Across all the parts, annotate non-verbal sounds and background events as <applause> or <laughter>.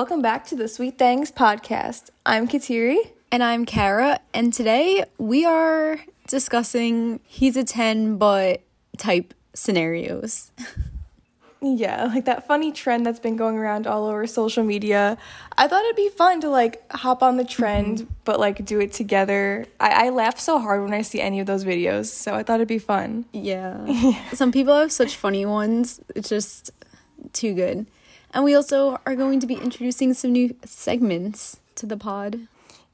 welcome back to the Sweet Things podcast. I'm Kateri. And I'm Kara, and today we are discussing he's a 10 but type scenarios. Yeah, like that funny trend that's been going around all over social media. I thought it'd be fun to like hop on the trend, mm-hmm. but like do it together. I, I laugh so hard when I see any of those videos, so I thought it'd be fun. Yeah. <laughs> Some people have such funny ones. It's just too good. And we also are going to be introducing some new segments to the pod.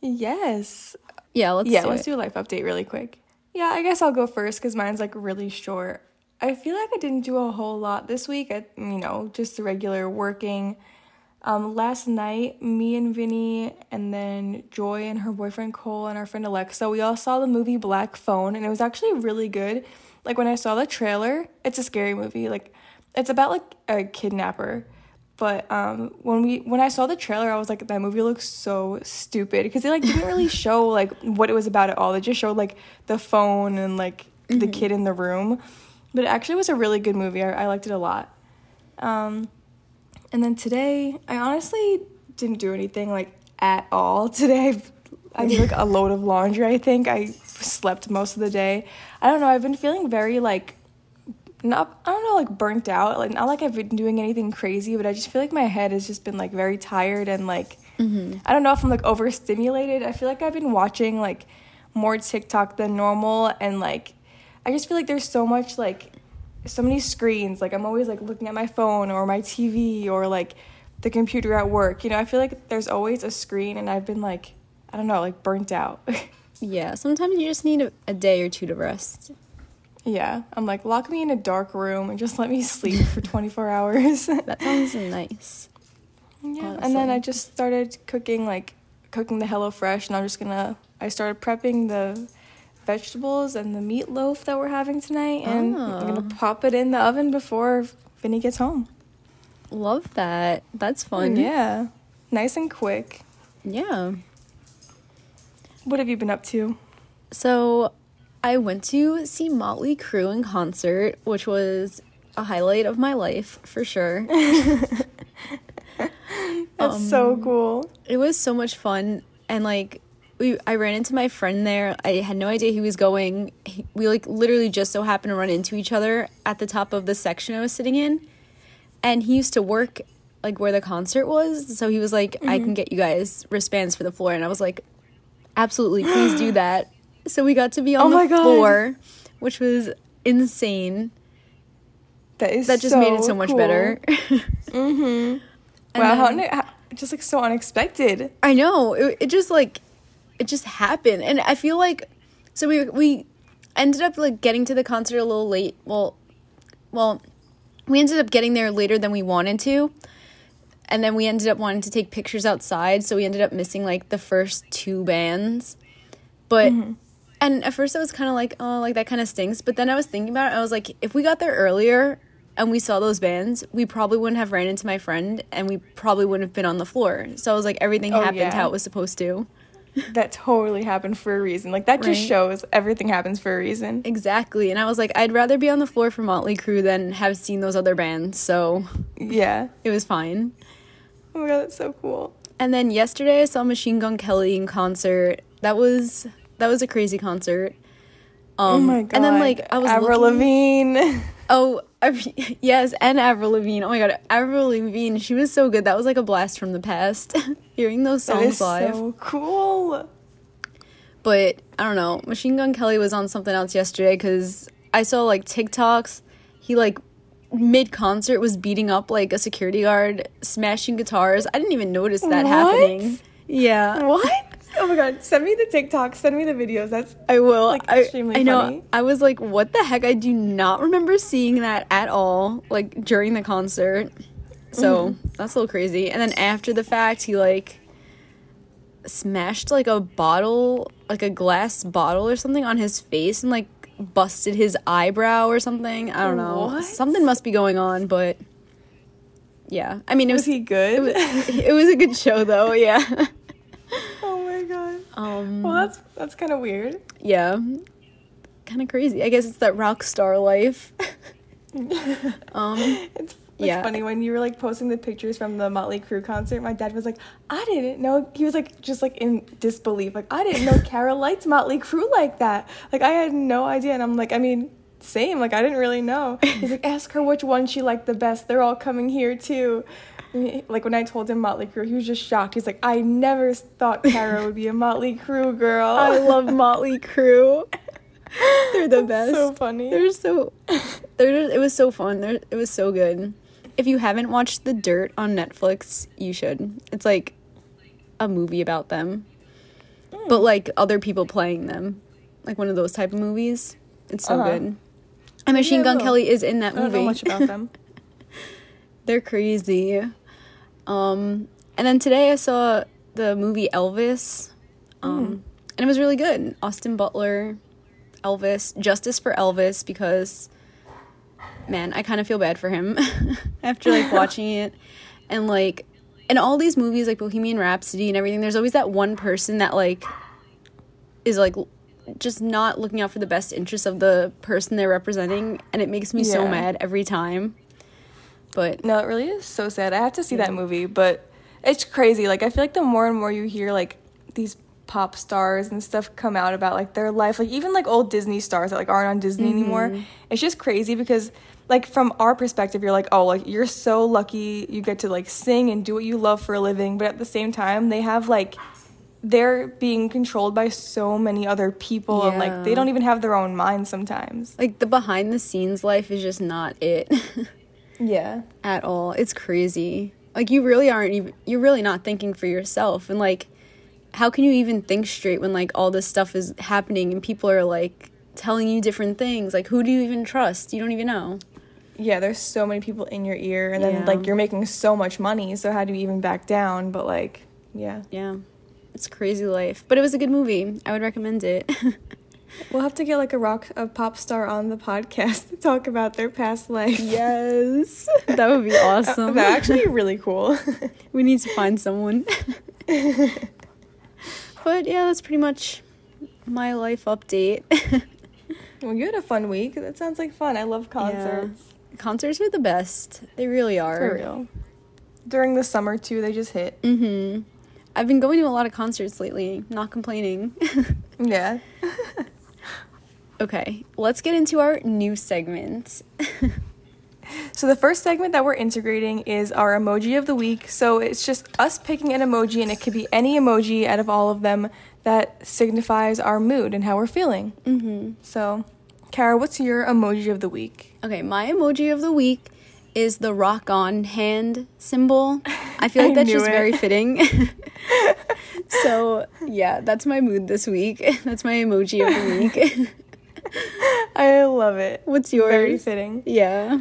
Yes. Yeah, let's yeah, do let's it. do a life update really quick. Yeah, I guess I'll go first because mine's like really short. I feel like I didn't do a whole lot this week. I, you know, just the regular working. Um, last night, me and Vinny, and then Joy and her boyfriend Cole, and our friend Alexa, we all saw the movie Black Phone, and it was actually really good. Like when I saw the trailer, it's a scary movie. Like it's about like a kidnapper, but um, when we when I saw the trailer, I was like, that movie looks so stupid because they like didn't really <laughs> show like what it was about at all. They just showed like the phone and like mm-hmm. the kid in the room but it actually was a really good movie. I, I liked it a lot. Um, and then today, I honestly didn't do anything like at all <laughs> today. I did like a load of laundry. I think I slept most of the day. I don't know. I've been feeling very like not I don't know like burnt out. Like not like I've been doing anything crazy, but I just feel like my head has just been like very tired and like mm-hmm. I don't know if I'm like overstimulated. I feel like I've been watching like more TikTok than normal and like I just feel like there's so much like so many screens. Like I'm always like looking at my phone or my TV or like the computer at work. You know, I feel like there's always a screen and I've been like I don't know, like burnt out. <laughs> yeah, sometimes you just need a, a day or two to rest. Yeah, I'm like lock me in a dark room and just let me sleep for <laughs> 24 hours. that sounds nice. Yeah, honestly. and then I just started cooking like cooking the Hello Fresh, and I'm just gonna I started prepping the vegetables and the meatloaf that we're having tonight, and oh. I'm gonna ah. pop it in the oven before Vinny gets home. Love that. That's mm, fun. Yeah, nice and quick. Yeah. What have you been up to? So, I went to see Motley Crue in concert, which was a highlight of my life for sure. <laughs> That's um, so cool. It was so much fun and like we I ran into my friend there. I had no idea he was going. He, we like literally just so happened to run into each other at the top of the section I was sitting in. And he used to work like where the concert was, so he was like, mm-hmm. "I can get you guys wristbands for the floor." And I was like, "Absolutely, please do that." <gasps> <laughs> So we got to be on oh the floor, which was insane. That is that just so made it so much cool. <laughs> better. mhm. Wow, then, how, how just like so unexpected. I know. It, it just like it just happened and i feel like so we we ended up like getting to the concert a little late well well we ended up getting there later than we wanted to and then we ended up wanting to take pictures outside so we ended up missing like the first two bands but mm-hmm. And at first i was kind of like oh like that kind of stinks but then i was thinking about it i was like if we got there earlier and we saw those bands we probably wouldn't have ran into my friend and we probably wouldn't have been on the floor so i was like everything oh, happened yeah. how it was supposed to <laughs> that totally happened for a reason. Like that just shows everything happens for a reason. Exactly. And I was like, I'd rather be on the floor for Motley Crue than have seen those other bands. So yeah, it was fine. Oh my god, that's so cool. And then yesterday I saw Machine Gun Kelly in concert. That was that was a crazy concert. Um, oh my god! And then like I was Avril Lavigne. <laughs> Oh yes, and Avril Lavigne. Oh my god, Avril Lavigne. She was so good. That was like a blast from the past. <laughs> Hearing those songs live. So cool. But I don't know. Machine Gun Kelly was on something else yesterday because I saw like TikToks. He like mid concert was beating up like a security guard, smashing guitars. I didn't even notice that what? happening. Yeah. What? Oh my god, send me the TikTok, send me the videos. That's I will. Like, extremely I, I know. Funny. I was like, what the heck? I do not remember seeing that at all, like during the concert. So mm-hmm. that's a little crazy. And then after the fact, he like smashed like a bottle, like a glass bottle or something on his face and like busted his eyebrow or something. I don't know. What? Something must be going on, but yeah. I mean, it was, was he good? It was, <laughs> it was a good show though. Yeah. <laughs> Um, well, that's that's kind of weird. Yeah, kind of crazy. I guess it's that rock star life. <laughs> um, it's It's Yeah. funny when you were like posting the pictures from the Motley Crue concert. My dad was like, "I didn't know." He was like, just like in disbelief, like, "I didn't know <laughs> Kara liked Motley Crue like that." Like, I had no idea, and I'm like, I mean, same. Like, I didn't really know. He's like, <laughs> "Ask her which one she liked the best. They're all coming here too." <laughs> Like when I told him Motley Crue, he was just shocked. He's like, "I never thought Kara would be a Motley Crue girl." I love Motley Crue. <laughs> They're the That's best. So funny. They're so. They're. just, It was so fun. They're, it was so good. If you haven't watched The Dirt on Netflix, you should. It's like a movie about them, Hmm. but like other people playing them, like one of those type of movies. It's so Uh-huh. good. And Machine I Gun. Kelly is in that movie. I don't know much about them. <laughs> They're crazy. Um, and then today I saw the movie Elvis, um, and it was really good. Austin Butler, Elvis, Justice for Elvis, because man, I kind of feel bad for him <laughs> after like <laughs> watching it, and like in all these movies like Bohemian Rhapsody and everything. There's always that one person that like is like just not looking out for the best interests of the person they're representing, and it makes me so mad every time. But No, it really is so sad. I have to see that movie, but it's crazy. Like I feel like the more and more you hear like these pop stars and stuff come out about like their life, like even like old Disney stars that like aren't on Disney mm-hmm. anymore. It's just crazy because like from our perspective, you're like, oh, like you're so lucky you get to like sing and do what you love for a living, but at the same time, they have like they're being controlled by so many other people and like they don't even have their own minds sometimes. like the behind the scenes life is just not it <laughs> Yeah. at all. It's crazy. Like you really aren't even you're really not thinking for yourself and like how can you even think straight when like all this stuff is happening and people are like telling you different things? Like who do you even trust? You don't even know. yeah, there's so many people in your ear, and then Yeah. like you're making so much money. So how do you even back down? But like, yeah, Yeah. It's crazy life. But it was a good movie. I would recommend it. <laughs> we'll have to get like a rock, a pop star on the podcast to talk about their past life. yes. <laughs> That would be awesome. That would actually be really cool. <laughs> We need to find someone. <laughs> but yeah, that's pretty much my life update. well, you had a fun week. That sounds like fun. I love concerts. Concerts are the best. They really are. For real. During the summer too, they just hit. Mhm. I've been going to a lot of concerts lately. Not complaining. Yeah. Okay, let's get into our new segment. So the first segment that we're integrating is our emoji of the week. So it's just us picking an emoji, and it could be any emoji out of all of them that signifies our mood and how we're feeling. mhm. So, Kara, what's your emoji of the week? Okay, my emoji of the week is the rock on hand symbol. <laughs> I feel like I that's just it. very fitting. <laughs> so, yeah, that's my mood this week. <laughs> That's my emoji of the week. <laughs> I love it. What's yours? Very fitting. Yeah.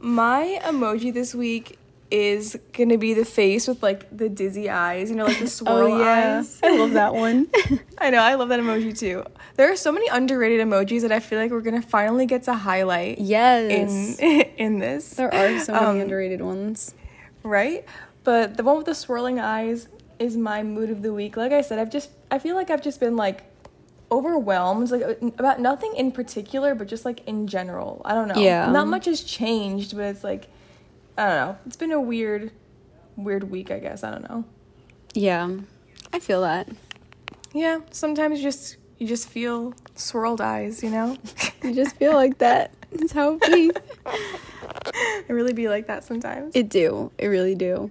My emoji this week is gonna be the face with like the dizzy eyes, you know, like the <laughs> swirl eyes. Oh, I love that one. <laughs> I know, I love that emoji too. There are so many underrated emojis that I feel like we're gonna finally get to highlight yes. in in this. there are so many Um, underrated ones. right? But the one with the swirling eyes is my mood of the week. Like I said, I've just I feel like I've just been like overwhelmed like uh, about nothing in particular, but just like in general. I don't know. Yeah. Not much has changed, but it's like I don't know. It's been a weird weird week, I guess. I don't know. Yeah. I feel that. Yeah, sometimes you just you just feel swirled eyes, you know? You just feel like that. it's how it be. <laughs> it really be like that sometimes. It do. It really do.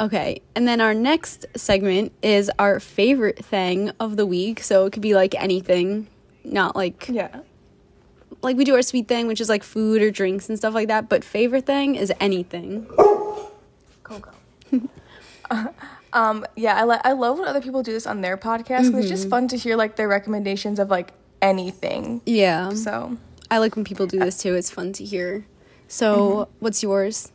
Okay. And then our next segment is our favorite thing of the week. So it could be like anything, not like yeah. like we do our sweet thing, which is like food or drinks and stuff like that. But favorite thing is anything. Coco. <laughs> um, yeah, I like I love when other people do this on their podcast. 'cause It's just fun to hear like their recommendations of like anything. Yeah. So I like when people do this too. It's fun to hear. So what's yours?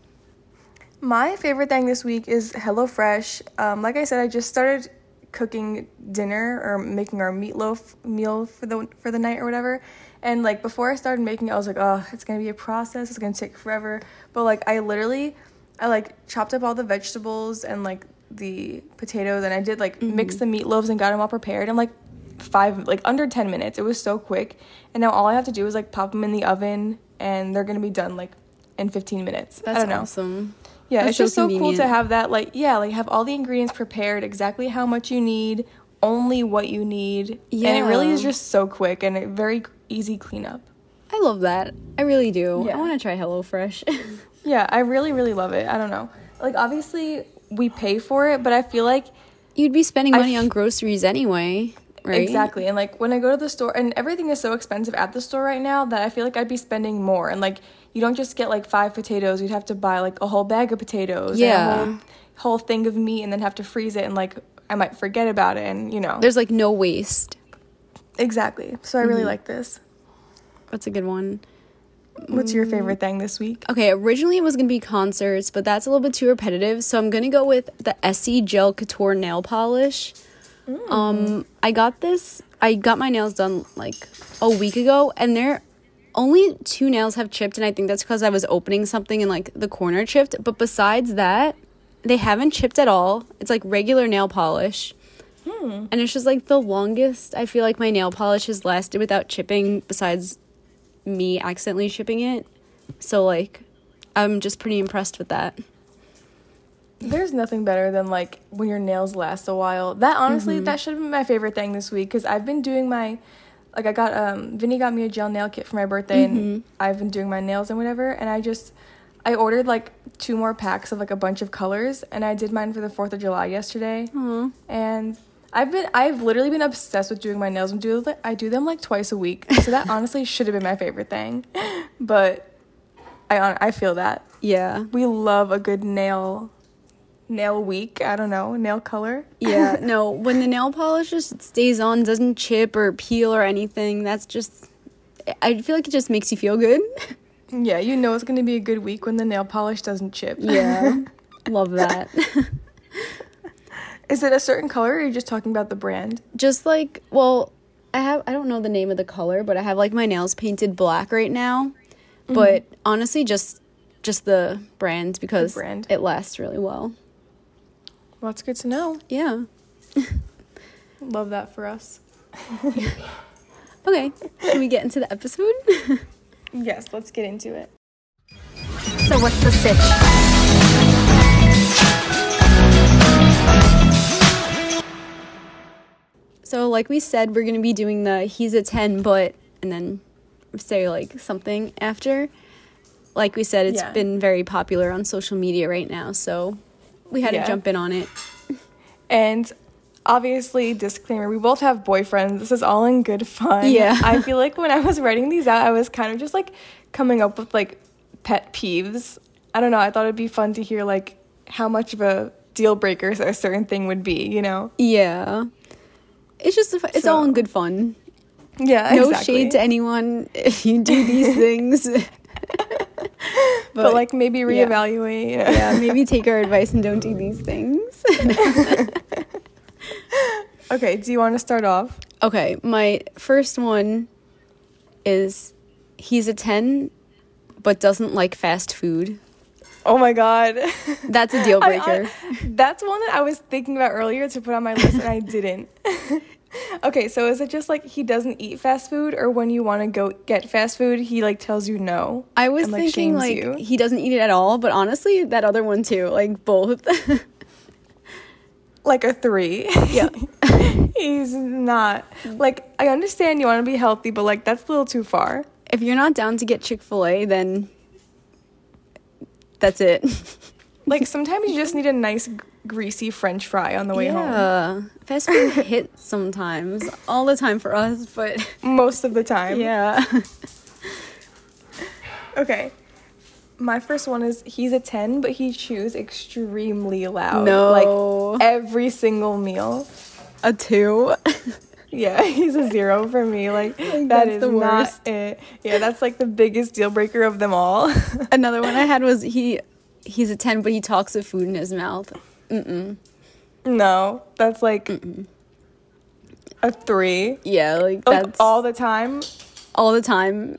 My favorite thing this week is HelloFresh. Um, like I said, I just started cooking dinner or making our meatloaf meal for the for the night or whatever. And like before I started making it, I was like, oh, it's gonna be a process. It's gonna take forever. But like I literally, I like chopped up all the vegetables and like the potatoes, and I did like mix the meatloaves and got them all prepared. in like five, like under ten minutes. It was so quick. And now all I have to do is like pop them in the oven, and they're gonna be done like in 15 minutes. I That's don't know. awesome. Yeah, That's it's so just so cool to have that like yeah, like have all the ingredients prepared exactly how much you need, only what you need. And it really is just so quick and a very easy cleanup. I love that. I really do. Yeah. I want to try HelloFresh. <laughs> Yeah, I really really love it. I don't know. Like obviously we pay for it, but I feel like You'd be spending money f- on groceries anyway, right? Exactly. And like when I go to the store and everything is so expensive at the store right now that I feel like I'd be spending more. And like you don't just get like five potatoes, you'd have to buy like a whole bag of potatoes Yeah. and a whole, whole thing of meat and then have to freeze it and like I might forget about it and you know. There's like no waste. exactly. So I really Mm-hmm. like this. That's a good one. What's your favorite thing this week? Okay, originally it was gonna be concerts, but that's a little bit too repetitive. So I'm gonna go with the Essie Gel Couture nail polish. Um, I got this. I got my nails done like a week ago, and they're only two nails have chipped, and I think that's because I was opening something and like the corner chipped. But besides that, they haven't chipped at all. It's like regular nail polish. And it's just like the longest I feel like my nail polish has lasted without chipping, besides me accidentally chipping it. So like I'm just pretty impressed with that. There's nothing better than like when your nails last a while. That honestly, Mm-hmm. that should have been my favorite thing this week because I've been doing my, like I got um Vinny got me a gel nail kit for my birthday Mm-hmm. and I've been doing my nails and whatever and I just, I ordered like two more packs of like a bunch of colors and I did mine for the Fourth of July yesterday. And I've been I've literally been obsessed with doing my nails. And do I do them like twice a week. So that <laughs> honestly should have been my favorite thing, but I I feel that. Yeah. we love a good nail nail week i don't know nail color Yeah. <laughs> no, when the nail polish just stays on, doesn't chip or peel or anything, that's just I feel like it just makes you feel good. <laughs> yeah you know it's going to be a good week when the nail polish doesn't chip Yeah. <laughs> Love that. is it a certain color or are you just talking about the brand just like well i have i don't know the name of the color but i have like my nails painted black right now mm-hmm. but honestly just just the brand because brand. it lasts really well well it's good to know. Yeah. <laughs> Love that for us. <laughs> Okay can we get into the episode? <laughs> Yes let's get into it. So what's the sitch? so like we said we're gonna be doing the he's a 10 but and then say like something after. Like we said it's Yeah. been very popular on social media right now so we had Yeah. to jump in on it. <laughs> And obviously disclaimer we both have boyfriends. This is all in good fun. Yeah. <laughs> i feel like when i was writing these out i was kind of just like coming up with like pet peeves. I don't know. I thought it'd be fun to hear like how much of a deal breaker a certain thing would be you know? Yeah. It's just it's all in good fun. Yeah no exactly. shade to anyone if you do these <laughs> things but, like maybe reevaluate. Know? yeah maybe take our advice and don't do these things. <laughs> Okay do you want to start off? Okay my first one is he's a 10 but doesn't like fast food. Oh my god. That's a deal <laughs> I- breaker. I- that's one that I was thinking about earlier to put on my list and I didn't. <laughs> okay, so is it just like he doesn't eat fast food, or when you want to go get fast food, he like tells you no? I was and, like, thinking like you? he doesn't eat it at all, but honestly, that other one too, like both. <laughs> Like a three. Yeah. <laughs> He's not. Like, I understand you want to be healthy, but like that's a little too far. if you're not down to get Chick Fil A, then that's it. <laughs> Like, sometimes you just need a nice, greasy french fry on the way home. yeah, fast food <laughs> hits sometimes, all the time for us, but Most of the time. yeah. <laughs> Okay. My first one is he's a 10, but he chews extremely loud. No. Like every single meal. A two. <laughs> Yeah, he's a zero for me. Like, that that's is the not worst. it. Yeah, that's like the biggest deal breaker of them all. Another one I had was he he's a 10 but he talks with food in his mouth. Mm-mm. no, that's like a three. Yeah, like Like that's all the time. all the time.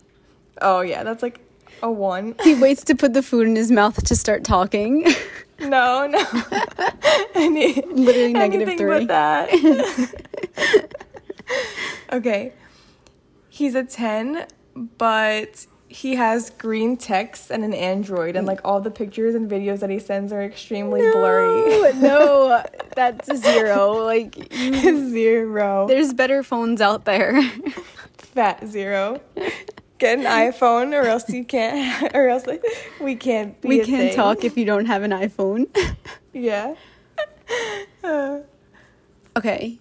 Oh yeah, that's like a one. He waits to put the food in his mouth to start talking. <laughs> No, no. <laughs> Any, Literally three. but that. <laughs> okay. He's a 10, but he has green text and an Android, and like all the pictures and videos that he sends are extremely blurry. no, that's zero. <laughs> Like, zero. there's better phones out there. <laughs> Fat zero. Get an iPhone, or else you can't, <laughs> or else like, we can't. Be we can't thing. talk if you don't have an iPhone. Yeah. Uh, Okay.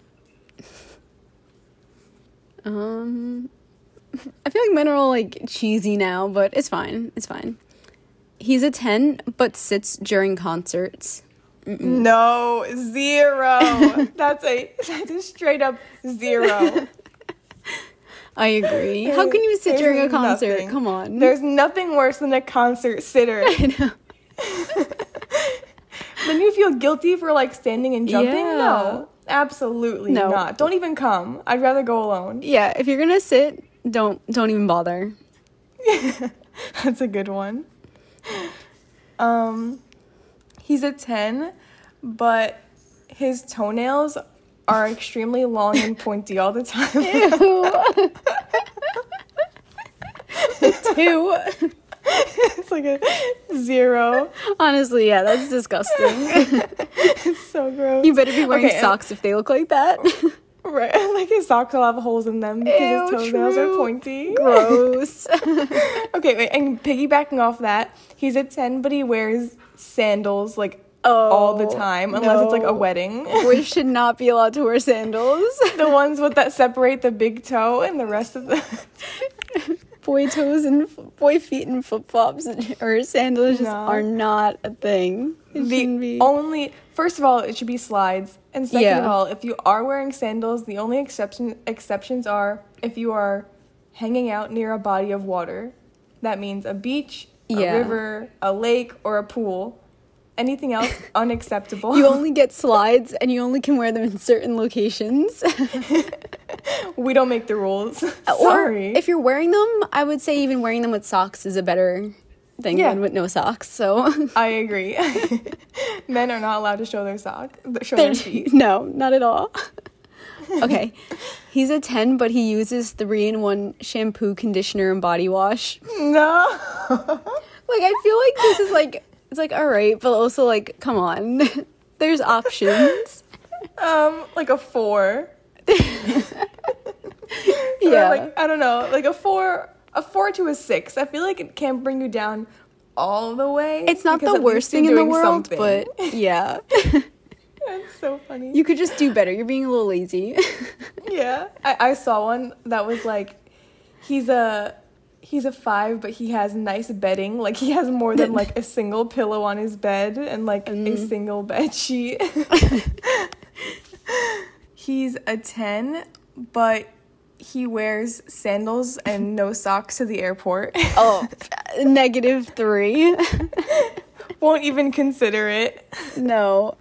Um, I feel like men are all like cheesy now, but it's fine. It's fine. He's a 10, but sits during concerts. no, zero. <laughs> that's a that's a straight up zero. <laughs> I agree. How can you sit There's during a concert? nothing. Come on. There's nothing worse than a concert sitter. <laughs> then you feel guilty for like standing and jumping. Yeah. No, absolutely No. not. Don't even come. I'd rather go alone. yeah, if you're gonna sit, don't don't even bother. <laughs> That's a good one. Um, he's a 10, but his toenails are extremely long and pointy all the time. <laughs> Two. it's like a zero. Honestly, yeah, that's disgusting. <laughs> It's so gross. you better be wearing Okay, and- socks if they look like that. Right, <laughs> like his socks will have holes in them because Ew, his toenails are true. pointy. <laughs> Gross. <laughs> Okay, wait, and piggybacking off that, he's a 10, but he wears sandals like Oh, all the oh, time, unless it's like a wedding. Boys should not be allowed to wear sandals. the ones with that separate the big toe and the rest of the. Boy toes and boy feet and flip flops <laughs> or sandals just are not a thing. It the be. only first of all, it should be slides, and second Yeah. of all, if you are wearing sandals, the only exception exceptions are if you are hanging out near a body of water. That means a beach, a Yeah. river, a lake, or a pool. Anything else <laughs> unacceptable. you only get slides and you only can wear them in certain locations. <laughs> we don't make the rules. Uh, or Sorry. if you're wearing them, I would say even wearing them with socks is a better thing Yeah. than with no socks. So <laughs> I agree. Men are not allowed to show their sock, show their feet. no, not at all. okay. He's a 10, but he uses 3 in 1 shampoo, conditioner, and body wash. No. Like I feel like this is like it's like all right, but also like come on. <laughs> There's options. <laughs> um, like a four. <laughs> Yeah. Like I don't know, like a four, a four to a six. I feel like it can't bring you down all the way. it's not the worst thing in the world, something. but yeah. it's so funny. you could just do better. You're being a little lazy. yeah, I, I saw one that was like, he's a. He's a five, but he has nice bedding. Like he has more than like a single pillow on his bed and like a Mm. single bed sheet. <laughs> he's a ten, but he wears sandals and no socks to the airport. <laughs> oh, <laughs> negative 3. Won't even consider it. No.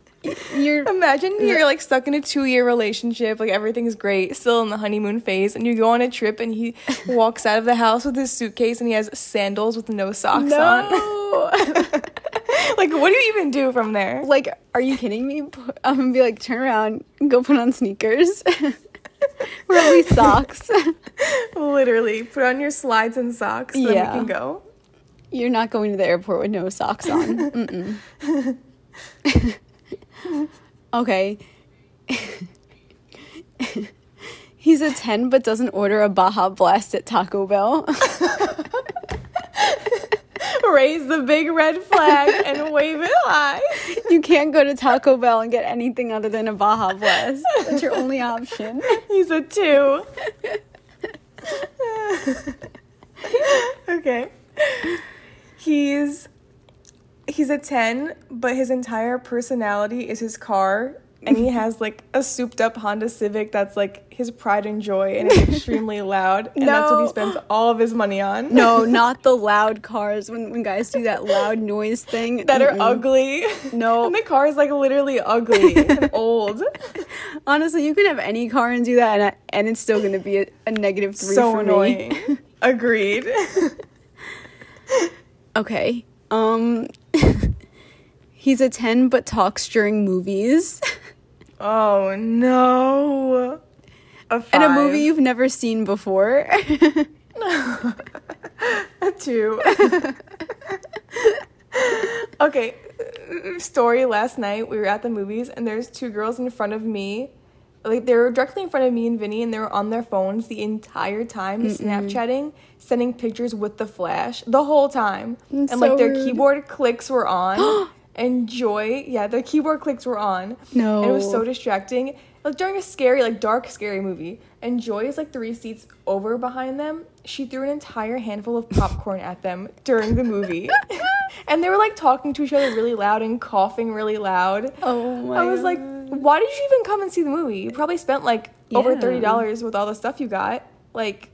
You're Imagine you're like stuck in a two year relationship, like everything's great, still in the honeymoon phase, and you go on a trip and he <laughs> walks out of the house with his suitcase and he has sandals with no socks on. no. <laughs> like, what do you even do from there? like, are you kidding me? I'm gonna be like, turn around, go put on sneakers, <laughs> least socks. Literally, put on your slides and socks, then Yeah. we can go. You're not going to the airport with no socks on. <laughs> Okay. <laughs> He's a 10 but doesn't order a Baja Blast at Taco Bell. <laughs> Raise the big red flag and wave it high. you can't go to Taco Bell and get anything other than a Baja Blast. That's your only option. He's a two. okay. He's he's a 10, but his entire personality is his car and he has like a souped up Honda Civic that's like his pride and joy and it's extremely <laughs> loud and that's what he spends all of his money on. No, <laughs> not the loud cars. When, when guys do that loud noise thing. That are Mm-mm. ugly. No. <laughs> And the car is like literally ugly and old. Honestly, you can have any car and do that, and, and it's still going to be a, a negative three so for annoying. me. Agreed. Okay. Um He's a 10 but talks during movies. <laughs> Oh no. A And a movie you've never seen before. <laughs> A two. <laughs> okay, story last night. We were at the movies, and there's two girls in front of me. Like they were directly in front of me and Vinny, and they were on their phones the entire time, Snapchatting, sending pictures with the flash the whole time, and That's like their rude. keyboard clicks were on. <gasps> <gasps> <gasps> and Joy, yeah, their keyboard clicks were on. No. and it was so distracting. Like during a scary, like dark, scary movie, and Joy is like three seats over behind them. She threw an entire handful of popcorn at them during the movie, <laughs> and they were like talking to each other really loud and coughing really loud. Oh my I was like, why did you even come and see the movie? You probably spent like over thirty dollars with all the stuff you got. Like,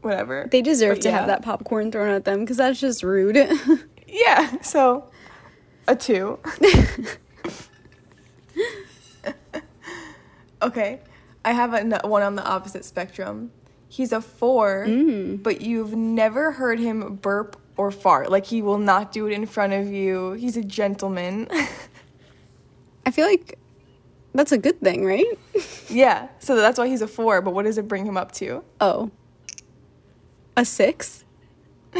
whatever. They deserve But to have that popcorn thrown at them because that's just rude. <laughs> Yeah. So, a two. okay, I have a, one on the opposite spectrum. He's a four, Mm. but you've never heard him burp or fart. Like he will not do it in front of you. He's a gentleman. <laughs> I feel like that's a good thing, right? <laughs> yeah. So that's why he's a four. But what does it bring him up to? Oh. A six? <laughs>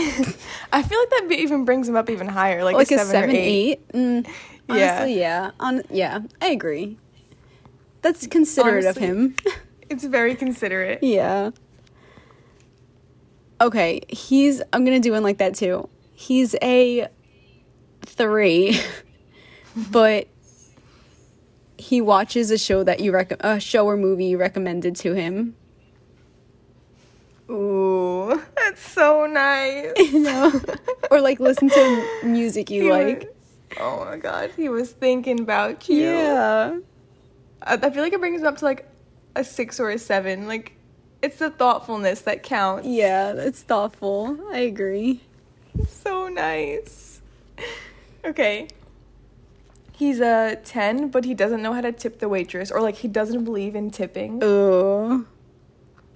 I feel like that even brings him up even higher, like, Like a a seven, seven, or eight. eight? Mm, Yeah. honestly, yeah. On yeah, I agree. That's considerate Honestly. of him. <laughs> It's very considerate. yeah. Okay, he's I'm gonna do one like that too. He's a three, <laughs> but he watches a show that you rec a show or movie you recommended to him. Ooh, <laughs> that's so nice. You know, or like listen to music you <laughs> He like. was- oh my god, he was thinking about you. Yeah. I, I feel like it brings him up to like a six or a seven. Like, it's the thoughtfulness that counts. Yeah, it's thoughtful. I agree. So nice. Okay. He's a 10, but he doesn't know how to tip the waitress, or like he doesn't believe in tipping. Oh.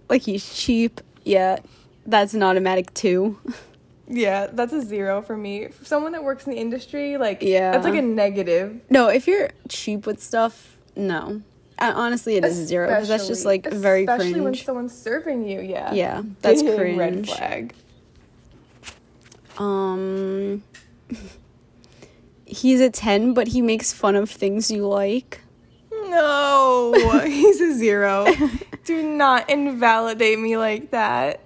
Like he's cheap. Yeah. That's an automatic two. Yeah, that's a zero for me. For someone that works in the industry, like, Yeah. that's like a negative. No, if you're cheap with stuff, no. Uh, honestly, it is a zero because that's just like Especially- very Especially when someone's serving you, yeah. Yeah, that's Big <laughs> Red flag. Um, <laughs> he's a ten, but he makes fun of things you like. No, <laughs> he's a zero. Do not invalidate me like that.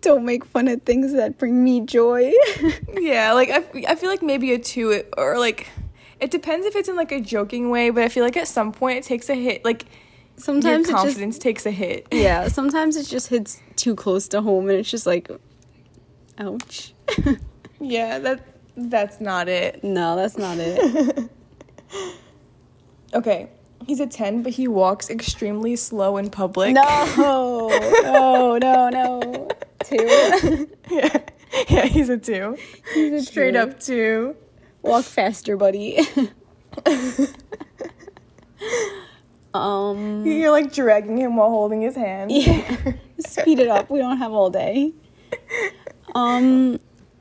Don't make fun of things that bring me joy. <laughs> Yeah, like I, I feel like maybe a two or like it depends if it's in like a joking way, but I feel like at some point it takes a hit. Like sometimes your it just confidence takes a hit. <laughs> yeah. Sometimes it just hits too close to home, and it's just like, ouch. <laughs> Yeah, that that's not it. no, that's not it. Okay, he's a ten, but he walks extremely slow in public. No, no, no, no. Two. <laughs> yeah, yeah, he's a two. He's a Straight two. up two. Walk faster, buddy. <laughs> um, You're like dragging him while holding his hand. yeah. Speed it up. We don't have all day. Um,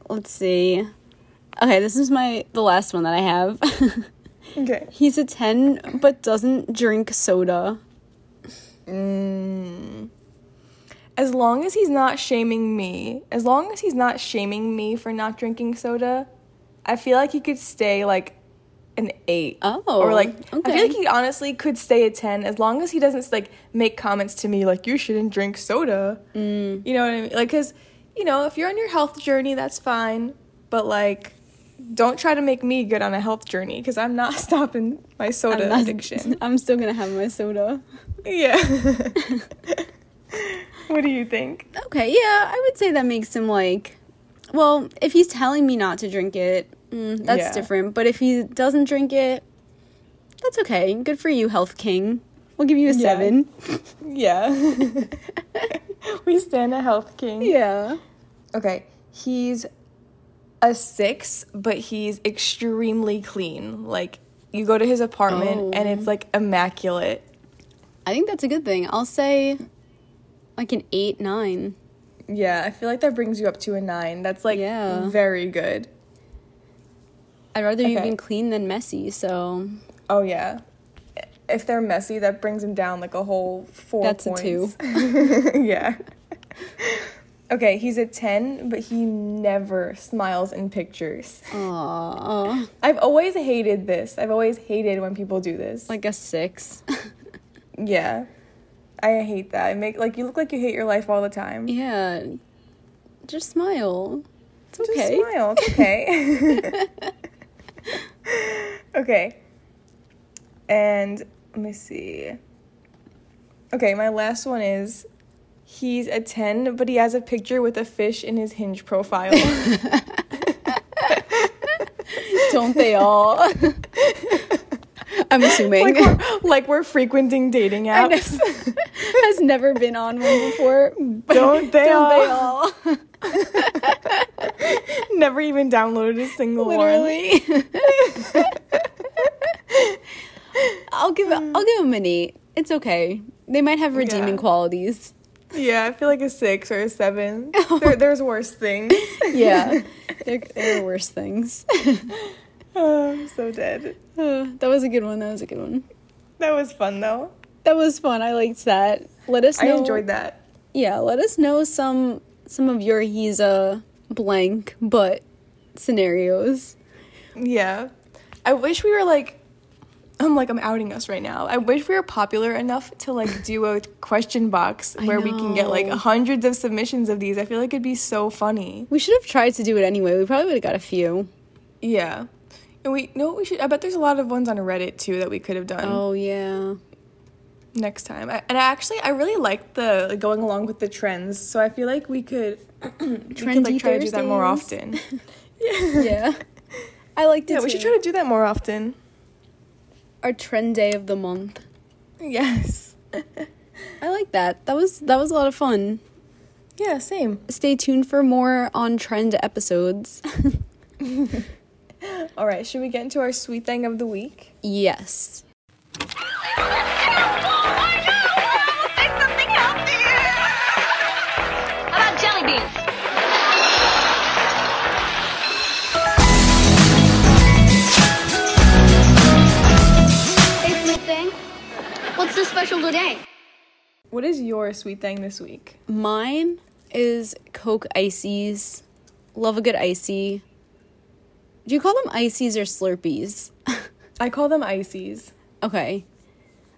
let's see. Okay, this is my the last one that I have. <laughs> Okay. He's a 10 but doesn't drink soda. Mm. As long as he's not shaming me, as long as he's not shaming me for not drinking soda, I feel like he could stay like an eight. Oh, or like I feel like he honestly could stay a ten as long as he doesn't like make comments to me like you shouldn't drink soda. Mm. You know what I mean? Like, cause you know if you're on your health journey, that's fine. But like, don't try to make me good on a health journey because I'm not <laughs> stopping my soda I'm not- addiction. <laughs> I'm still gonna have my soda. Yeah. <laughs> what do you think? Okay, yeah, I would say that makes him like. Well, if he's telling me not to drink it, mm, that's Yeah. different. But if he doesn't drink it, that's okay. Good for you, Health King. We'll give you a Yeah. seven. Yeah. we stand a health king. Yeah. Okay. He's a six, but he's extremely clean. Like, you go to his apartment and Oh. it's like immaculate. I think that's a good thing. I'll say like an eight, nine. Yeah, I feel like that brings you up to a nine. That's like Yeah. very good. I'd rather you Okay. be clean than messy, so Oh, yeah. If they're messy, that brings him down like a whole four That's a points. two. <laughs> yeah. <laughs> Okay, he's a 10, but he never smiles in pictures. Aww. I've always hated this. I've always hated when people do this. Like a six. yeah. I hate that. I make like you look like you hate your life all the time. yeah. Just smile. It's okay. Just smile. It's okay. <laughs> okay. And let me see. Okay, my last one is he's a 10, but he has a picture with a fish in his hinge profile. <laughs> Don't they all? I'm assuming. like, we're, like we're frequenting dating apps. <laughs> Has never been on one before. Don't they Don't all? they all? <laughs> Never even downloaded a single one. Literally. I'll give I'll give them an eight. It's okay. They might have redeeming Yeah. qualities. Yeah, I feel like a six or a seven. <laughs> there, there's worse things. Yeah, <laughs> there, there are worse things. <laughs> oh, I'm so dead. Uh, that was a good one. That was a good one. That was fun though. That was fun. I liked that. Let us I know. enjoyed that. Yeah, let us know some some of your he's a blank but scenarios. Yeah. I wish we were like I'm like I'm outing us right now. I wish we were popular enough to like do a question box where we can get like hundreds of submissions of these. I feel like it'd be so funny. We should have tried to do it anyway. We probably would have got a few. Yeah. And we know what we should I bet there's a lot of ones on Reddit too that we could have done Oh yeah. next time. I, and I actually I really like the like, going along with the trends. So I feel like we could <clears throat> we could like <laughs> <laughs> try to do that more often. yeah. Yeah. I like it. Yeah, we should try to do that more often. Our trend day of the month. Yes. <laughs> I like that. That was that was a lot of fun. Yeah, same. Stay tuned for more on trend episodes. <laughs> All right, should we get into our sweet thing of the week? yes. So special today? What is your sweet thing this week? Mine is Coke Ices. Love a good icy. Do you call them ices or Slurpees? <laughs> I call them ices. okay.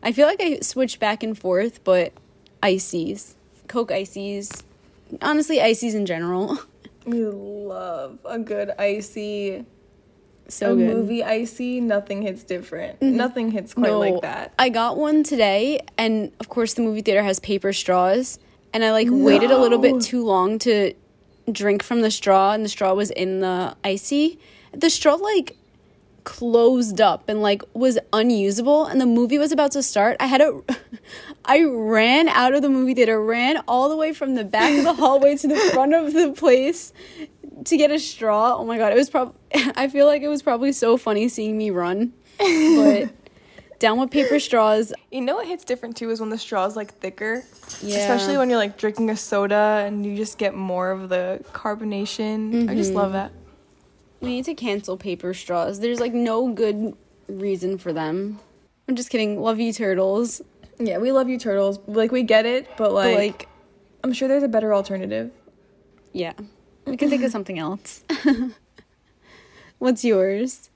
I feel like I switch back and forth, but ices. Coke ices. Honestly, ices in general. <laughs> We love a good icy. So a good. Mm-hmm. movie icy, nothing hits different. Nothing hits quite like that. I got one today, and of course, the movie theater has paper straws. And I like waited a little bit too long to drink from the straw, and the straw was in the icy. The straw like closed up and like was unusable, and the movie was about to start. I had a, <laughs> I ran out of the movie theater, ran all the way from the back of the hallway to the front of the place to get a straw. Oh my god, it was probably. <laughs> I feel like it was probably so funny seeing me run, but <laughs> down with paper straws. You know what hits different too is when the straw is like thicker. Yeah. Especially when you're like drinking a soda and you just get more of the carbonation. I just mm-hmm. love that. We need to cancel paper straws. There's like no good reason for them. I'm just kidding. Love you, turtles. Yeah, we love you turtles. Like we get it, but like, But like, I'm sure there's a better alternative. yeah, we can think of something else. <laughs> What's yours?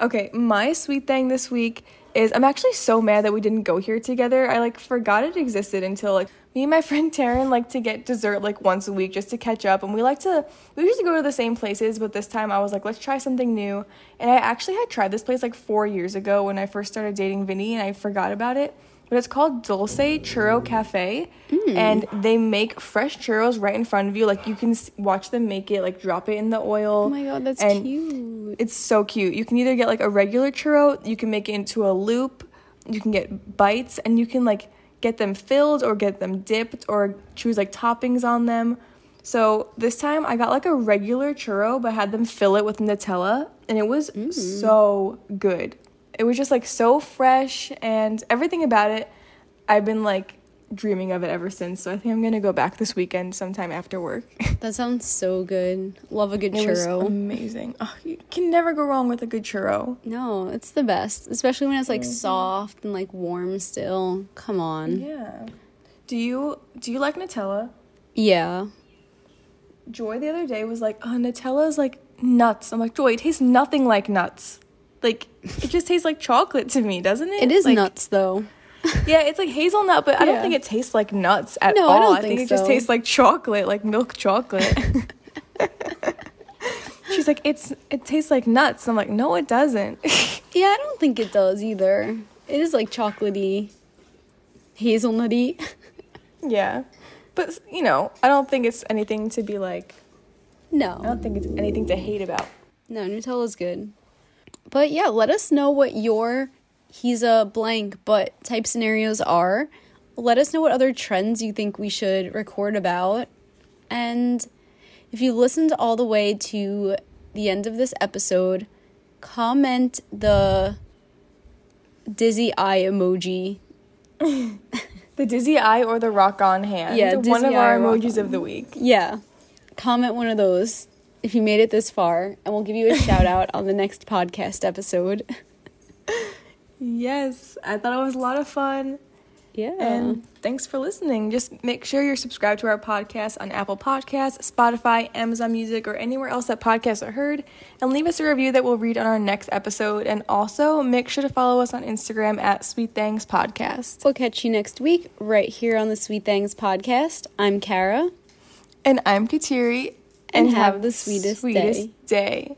Okay, my sweet thing this week is I'm actually so mad that we didn't go here together. I like forgot it existed until like me and my <laughs> friend Taryn like to get dessert like once a week just to catch up and we like to we usually go to the same places, but this time I was like, let's try something new. And I actually had tried this place like four years ago when I first started dating Vinny and I forgot about it. But it's called Dulce Churro Cafe, mm. and they make fresh churros right in front of you. Like you can watch them make it, like drop it in the oil. Oh my god, that's cute. it's so cute. You can either get like a regular churro, you can make it into a loop, you can get bites, and you can like get them filled or get them dipped or choose like toppings on them. So this time I got like a regular churro, but had them fill it with Nutella, and it was mm. so good. It was just like so fresh, and everything about it, I've been like dreaming of it ever since. So I think I'm gonna go back this weekend sometime after work. <laughs> That sounds so good. Love a good It was churro. amazing. Oh, you can never go wrong with a good churro. no, it's the best, especially when it's like mm-hmm. soft and like warm still. Come on. Yeah. Do you do you like Nutella? Yeah. Joy the other day was like, oh, Nutella's like nuts. I'm like, Joy, it tastes nothing like nuts. Like, it just tastes like chocolate to me, doesn't it? It is like, nuts though. <laughs> Yeah, it's like hazelnut, but I don't Yeah. think it tastes like nuts at No, I don't I think, think it just tastes like chocolate, like milk chocolate. <laughs> <laughs> She's like, it's it tastes like nuts. I'm like, no, it doesn't. Yeah, I don't think it does either. It is like chocolatey, hazelnutty. yeah, but you know, I don't think it's anything to be like. No, I don't think it's anything to hate about. No, Nutella's good. But yeah, let us know what your he's a blank but type scenarios are. Let us know what other trends you think we should record about. And if you listened all the way to the end of this episode, comment the dizzy eye emoji. <laughs> The dizzy eye or the rock on hand. Yeah, one of our emojis of the week. Yeah. Comment one of those if you made it this far, and we'll give you a <laughs> shout out on the next podcast episode. Yes, I thought it was a lot of fun. Yeah. And thanks for listening. Just make sure you're subscribed to our podcast on Apple Podcasts, Spotify, Amazon Music, or anywhere else that podcasts are heard. And leave us a review that we'll read on our next episode. And also make sure to follow us on Instagram at Sweet Things Podcast. We'll catch you next week right here on the Sweet Things podcast. I'm Kara. And I'm Kateri. And have the sweetest day. day.